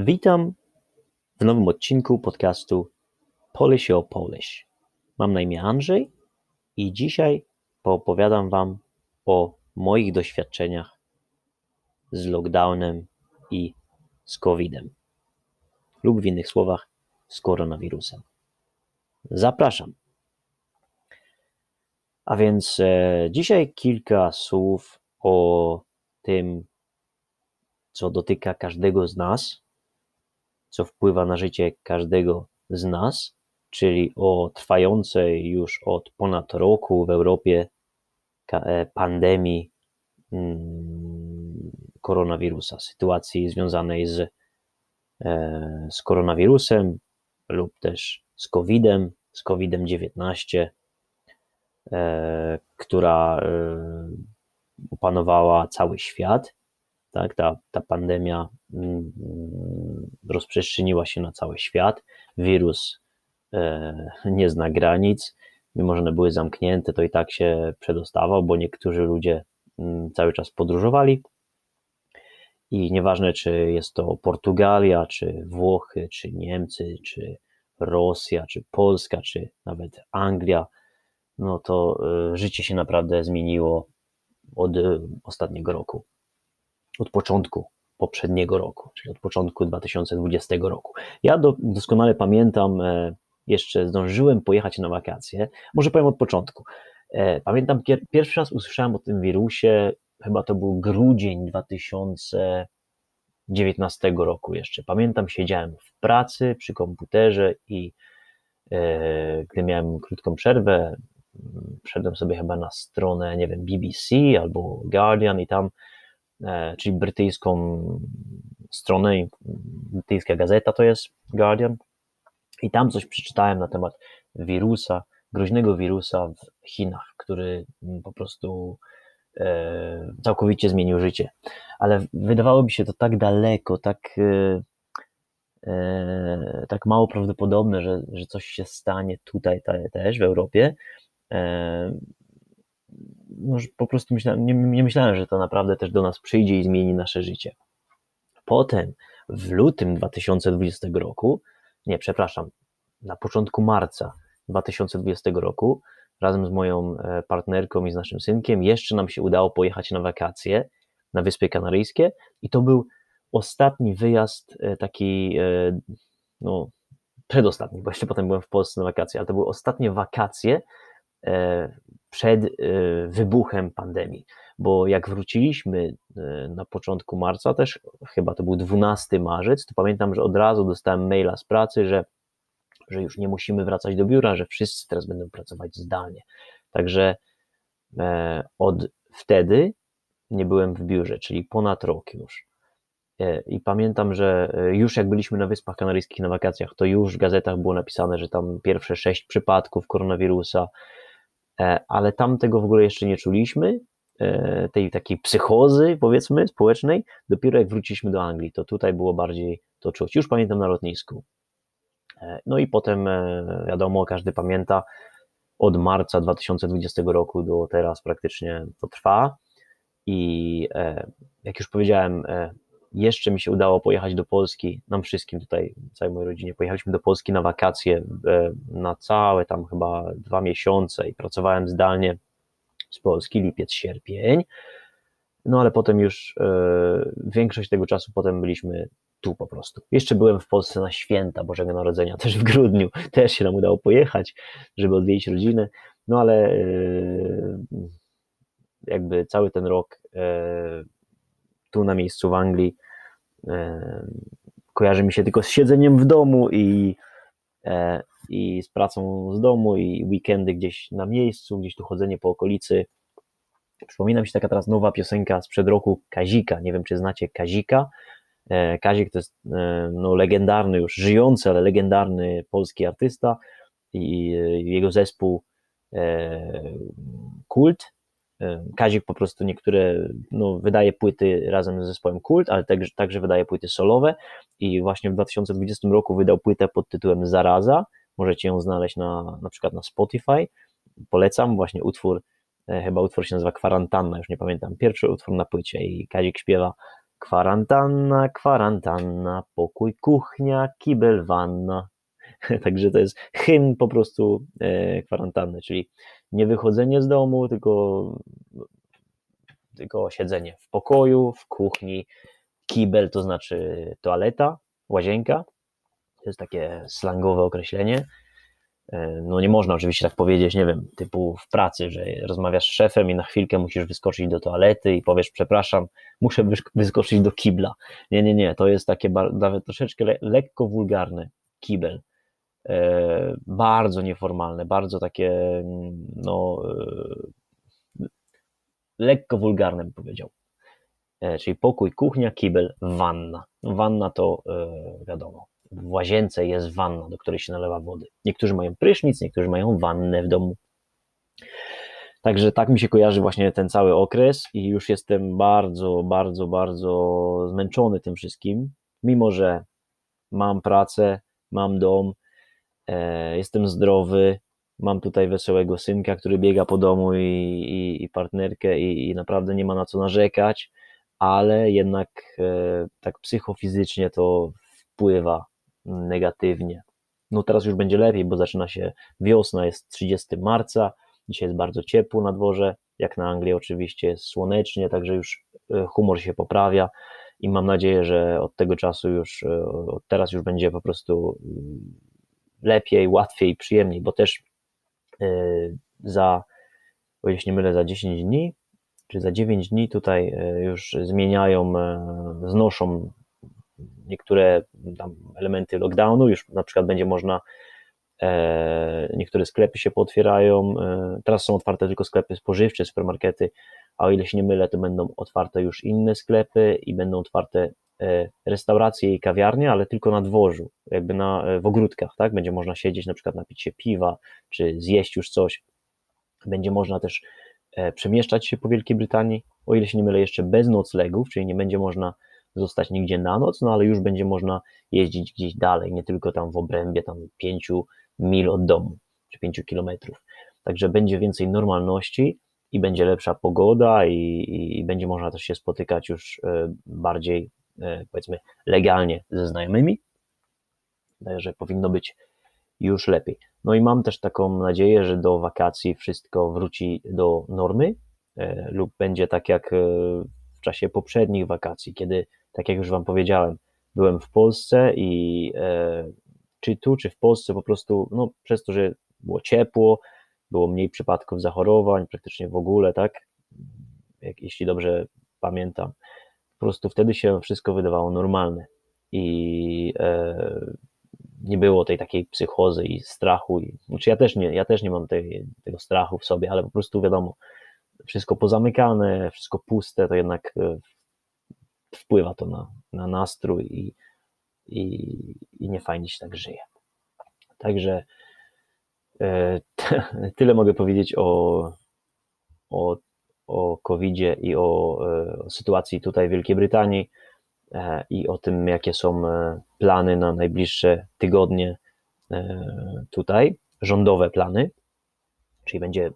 Witam w nowym odcinku podcastu Polish o Polish. Mam na imię Andrzej i dzisiaj poopowiadam Wam o moich doświadczeniach z lockdownem i z COVID-em, lub w innych słowach z koronawirusem. Zapraszam. A więc e, dzisiaj kilka słów o tym, co dotyka każdego z nas, co wpływa na życie każdego z nas, czyli o trwającej już od ponad roku w Europie e, pandemii mm, koronawirusa, sytuacji związanej z, e, z koronawirusem lub też z COVID-em, z COVID-19, e, która opanowała cały świat. Tak, ta, ta pandemia mm, rozprzestrzeniła się na cały świat. Wirus e, nie zna granic. Mimo, że one były zamknięte, to i tak się przedostawał, bo niektórzy ludzie mm, cały czas podróżowali. I nieważne, czy jest to Portugalia, czy Włochy, czy Niemcy, czy Rosja, czy Polska, czy nawet Anglia, no to e, życie się naprawdę zmieniło od e, ostatniego roku, od początku poprzedniego roku, czyli od początku 2020 roku. Ja do, doskonale pamiętam, e, jeszcze zdążyłem pojechać na wakacje, może powiem od początku. E, pamiętam, pierwszy raz usłyszałem o tym wirusie, chyba to był grudzień 2019 roku jeszcze. Pamiętam, siedziałem w pracy przy komputerze i gdy miałem krótką przerwę, wszedłem sobie chyba na stronę, nie wiem, BBC albo Guardian i tam, e, czyli brytyjską stronę, brytyjska gazeta to jest Guardian i tam coś przeczytałem na temat wirusa, groźnego wirusa w Chinach, który po prostu e, całkowicie zmienił życie. Ale wydawało mi się to tak daleko, tak, e, tak mało prawdopodobne, że, że coś się stanie tutaj też w Europie, no, po prostu myślałem, nie, nie myślałem, że to naprawdę też do nas przyjdzie i zmieni nasze życie. Potem w lutym 2020 roku, nie, przepraszam, na początku marca 2020 roku, razem z moją e, partnerką i z naszym synkiem, jeszcze nam się udało pojechać na wakacje na Wyspy Kanaryjskie i to był ostatni wyjazd e, taki, e, no, przedostatni, bo jeszcze potem byłem w Polsce na wakacje, ale to były ostatnie wakacje przed e, wybuchem pandemii. Bo jak wróciliśmy e, na początku marca, też chyba to był 12 marzec, to pamiętam, że od razu dostałem maila z pracy, że, że już nie musimy wracać do biura, że wszyscy teraz będą pracować zdalnie. Także od wtedy nie byłem w biurze, czyli ponad rok już. I pamiętam, że już jak byliśmy na Wyspach Kanaryjskich na wakacjach, to już w gazetach było napisane, że tam pierwsze sześć przypadków koronawirusa, E, ale tam tego w ogóle jeszcze nie czuliśmy, e, tej takiej psychozy, powiedzmy, społecznej, dopiero jak wróciliśmy do Anglii, to tutaj było bardziej to czuć. Już pamiętam na lotnisku. E, no i potem, wiadomo, każdy pamięta, od marca 2020 roku do teraz praktycznie to trwa. I jak już powiedziałem, jeszcze mi się udało pojechać do Polski, nam wszystkim tutaj, całej mojej rodzinie, pojechaliśmy do Polski na wakacje e, na całe tam chyba dwa miesiące i pracowałem zdalnie z Polski, lipiec, sierpień, no ale potem już e, większość tego czasu potem byliśmy tu po prostu. Jeszcze byłem w Polsce na święta Bożego Narodzenia, też w grudniu, też się nam udało pojechać, żeby odwiedzić rodzinę, no ale e, jakby cały ten rok tu na miejscu w Anglii e, kojarzy mi się tylko z siedzeniem w domu i, e, i z pracą z domu i weekendy gdzieś na miejscu, gdzieś tu chodzenie po okolicy. Przypomina mi się taka teraz nowa piosenka sprzed roku Kazika. Nie wiem, czy znacie Kazika. E, Kazik to jest no, legendarny, już żyjący, ale legendarny polski artysta i jego zespół Kult Kazik po prostu niektóre, no, wydaje płyty razem z zespołem Kult, ale także, także wydaje płyty solowe. I właśnie w 2020 roku wydał płytę pod tytułem Zaraza, możecie ją znaleźć na, na przykład na Spotify, polecam. Właśnie utwór, e, chyba utwór się nazywa Kwarantanna, już nie pamiętam, pierwszy utwór na płycie i Kazik śpiewa. Kwarantanna, kwarantanna, pokój, kuchnia, kibel, wanna. Także to jest hymn po prostu e, kwarantanny, czyli nie wychodzenie z domu, tylko, tylko siedzenie w pokoju, w kuchni. Kibel to znaczy toaleta, łazienka. To jest takie slangowe określenie. E, no nie można oczywiście tak powiedzieć, nie wiem, typu w pracy, że rozmawiasz z szefem i na chwilkę musisz wyskoczyć do toalety i powiesz, przepraszam, muszę wyskoczyć do kibla. Nie, nie, nie, to jest takie nawet troszeczkę le lekko wulgarne, kibel. E, bardzo nieformalne, bardzo takie, no, e, lekko wulgarne bym powiedział. E, czyli pokój, kuchnia, kibel, wanna. Wanna to wiadomo, w łazience jest wanna, do której się nalewa wody. Niektórzy mają prysznic, niektórzy mają wannę w domu. Także tak mi się kojarzy właśnie ten cały okres i już jestem bardzo, bardzo, bardzo zmęczony tym wszystkim, mimo że mam pracę, mam dom, jestem zdrowy, mam tutaj wesołego synka, który biega po domu i, i, i partnerkę i, i, naprawdę nie ma na co narzekać, ale jednak e, tak psychofizycznie to wpływa negatywnie. No teraz już będzie lepiej, bo zaczyna się wiosna, jest 30 marca, dzisiaj jest bardzo ciepło na dworze, jak na Anglii oczywiście jest słonecznie, także już e, humor się poprawia i mam nadzieję, że od tego czasu już, e, od teraz już będzie po prostu mm, lepiej, łatwiej, przyjemniej, bo też e, za, o jeśli nie mylę, za 10 dni, czy za 9 dni tutaj już zmieniają, znoszą niektóre elementy lockdownu, już na przykład będzie można, e, niektóre sklepy się pootwierają, e, teraz są otwarte tylko sklepy spożywcze, supermarkety, a o ile się nie mylę, to będą otwarte już inne sklepy i będą otwarte e, restauracje i kawiarnie, ale tylko na dworzu, jakby na, w ogródkach, tak? Będzie można siedzieć, na przykład napić się piwa, czy zjeść już coś. Będzie można też przemieszczać się po Wielkiej Brytanii, o ile się nie mylę, jeszcze bez noclegów, czyli nie będzie można zostać nigdzie na noc, no ale już będzie można jeździć gdzieś dalej, nie tylko tam w obrębie tam 5 mil od domu, czy 5 kilometrów. Także będzie więcej normalności i będzie lepsza pogoda i, i będzie można też się spotykać już e, bardziej, e, powiedzmy, legalnie ze znajomymi. Także powinno być już lepiej. No i mam też taką nadzieję, że do wakacji wszystko wróci do normy e, lub będzie tak jak w czasie poprzednich wakacji, kiedy tak jak już Wam powiedziałem, byłem w Polsce i e, czy tu, czy w Polsce po prostu, no przez to, że było ciepło, było mniej przypadków zachorowań, praktycznie w ogóle, tak, jak, jeśli dobrze pamiętam, po prostu wtedy się wszystko wydawało normalne i e, nie było tej takiej psychozy i strachu. I, znaczy ja też nie, ja też nie mam tej, tego strachu w sobie, ale po prostu wiadomo, wszystko pozamykane, wszystko puste, to jednak e, wpływa to na, na nastrój i, i, i nie fajnie się tak żyje. Także e, tyle mogę powiedzieć o, o, o COVID-zie i o, e, o sytuacji tutaj w Wielkiej Brytanii e, i o tym, jakie są plany na najbliższe tygodnie tutaj, rządowe plany, czyli będzie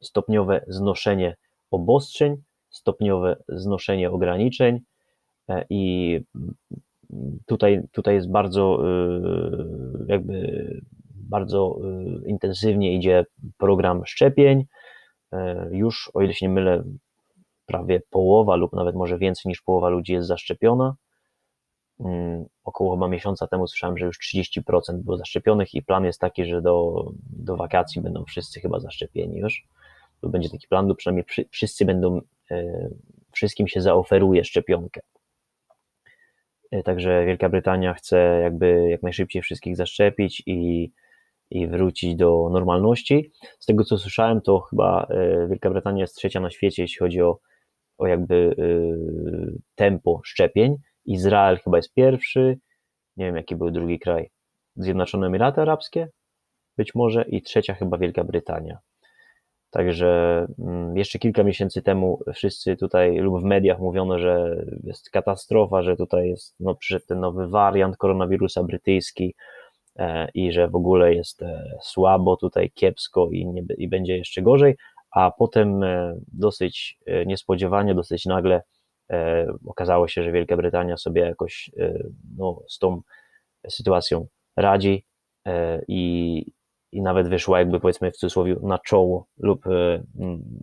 stopniowe znoszenie obostrzeń, stopniowe znoszenie ograniczeń, E, i tutaj, tutaj jest bardzo e, jakby bardzo e, intensywnie idzie program szczepień. Już, o ile się nie mylę, prawie połowa lub nawet może więcej niż połowa ludzi jest zaszczepiona. Mm, około chyba miesiąca temu słyszałem, że już 30% było zaszczepionych i plan jest taki, że do, do wakacji będą wszyscy chyba zaszczepieni już. To będzie taki plan, bo przynajmniej wszyscy będą, wszystkim się zaoferuje szczepionkę. E, także Wielka Brytania chce jakby jak najszybciej wszystkich zaszczepić i, i wrócić do normalności. Z tego co słyszałem, to chyba e, Wielka Brytania jest trzecia na świecie, jeśli chodzi o, o jakby e, tempo szczepień. Izrael chyba jest pierwszy, nie wiem jaki był drugi kraj. Zjednoczone Emiraty Arabskie, być może, i trzecia chyba Wielka Brytania. Także mm, jeszcze kilka miesięcy temu wszyscy tutaj lub w mediach mówiono, że jest katastrofa, że tutaj jest no, przyszedł ten nowy wariant koronawirusa brytyjski i że w ogóle jest e, słabo, tutaj kiepsko i, nie, i będzie jeszcze gorzej, a potem e, dosyć niespodziewanie, dosyć nagle Okazało się, że Wielka Brytania sobie jakoś no, z tą sytuacją radzi i, i nawet wyszła jakby powiedzmy w cudzysłowie na czoło lub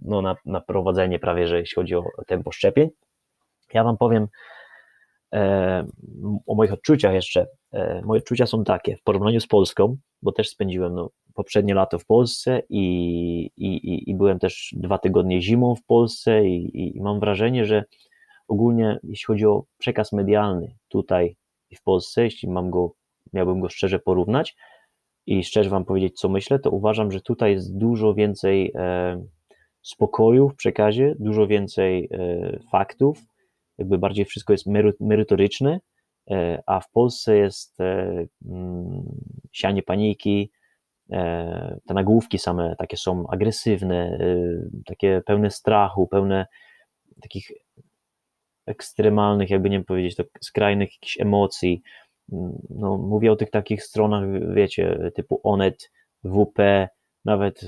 no, na, na prowadzenie prawie, że jeśli chodzi o tempo szczepień. Ja Wam powiem e, o moich odczuciach jeszcze. E, moje odczucia są takie, w porównaniu z Polską, bo też spędziłem no, poprzednie lato w Polsce i, i, i byłem też dwa tygodnie zimą w Polsce i, i mam wrażenie, że ogólnie jeśli chodzi o przekaz medialny tutaj w Polsce, jeśli mam go, miałbym go szczerze porównać i szczerze Wam powiedzieć, co myślę, to uważam, że tutaj jest dużo więcej e, spokoju w przekazie, dużo więcej e, faktów, jakby bardziej wszystko jest merytoryczne, a w Polsce jest e, mm, sianie paniki, e, te nagłówki same takie są agresywne, takie pełne strachu, pełne takich ekstremalnych, jakby nie powiedzieć, to skrajnych jakichś emocji. Mm, no, mówię o tych takich stronach, wiecie, typu Onet, WP, nawet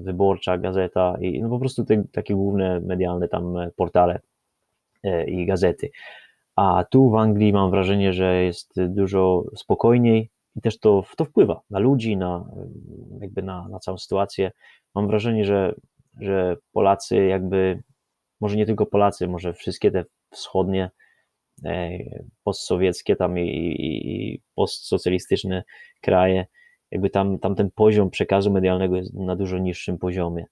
Wyborcza, Gazeta i no po prostu te takie główne medialne tam portale E, i gazety. A tu w Anglii mam wrażenie, że jest dużo spokojniej i też to, to wpływa na ludzi, na, jakby na, na całą sytuację. Mam wrażenie, że, że Polacy jakby, może nie tylko Polacy, może wszystkie te wschodnie, e, postsowieckie tam i, i, i postsocjalistyczne kraje, jakby tam, tam ten poziom przekazu medialnego jest na dużo niższym poziomie.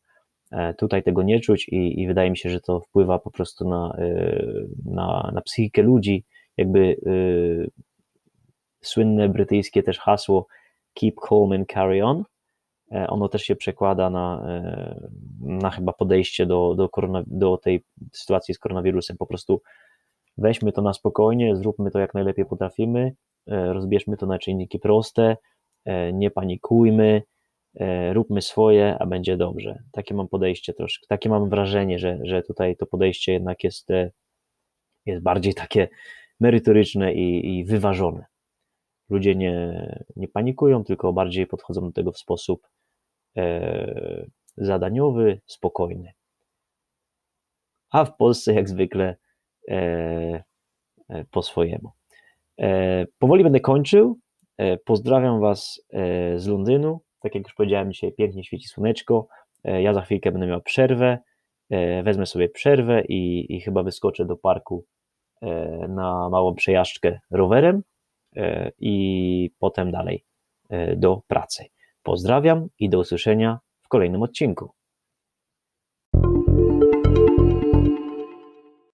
E, tutaj tego nie czuć i, i wydaje mi się, że to wpływa po prostu na, e, na, na psychikę ludzi. Jakby y, słynne brytyjskie też hasło keep calm and carry on. Ono też się przekłada na, na chyba podejście do, do, korona, do tej sytuacji z koronawirusem. Po prostu weźmy to na spokojnie, zróbmy to jak najlepiej potrafimy, rozbierzmy to na czynniki proste, nie panikujmy, róbmy swoje, a będzie dobrze. Takie mam podejście troszkę, takie mam wrażenie, że, że tutaj to podejście jednak jest, e, jest bardziej takie merytoryczne i, i wyważone. Ludzie nie, nie panikują, tylko bardziej podchodzą do tego w sposób e, zadaniowy, spokojny. A w Polsce, jak zwykle, e, e, po swojemu. E, powoli będę kończył. Pozdrawiam Was z Londynu. Tak jak już powiedziałem, dzisiaj pięknie świeci słoneczko. E, ja za chwilkę będę miał przerwę. E, wezmę sobie przerwę i, i chyba wyskoczę do parku e, na małą przejażdżkę rowerem i potem dalej do pracy. Pozdrawiam i do usłyszenia w kolejnym odcinku.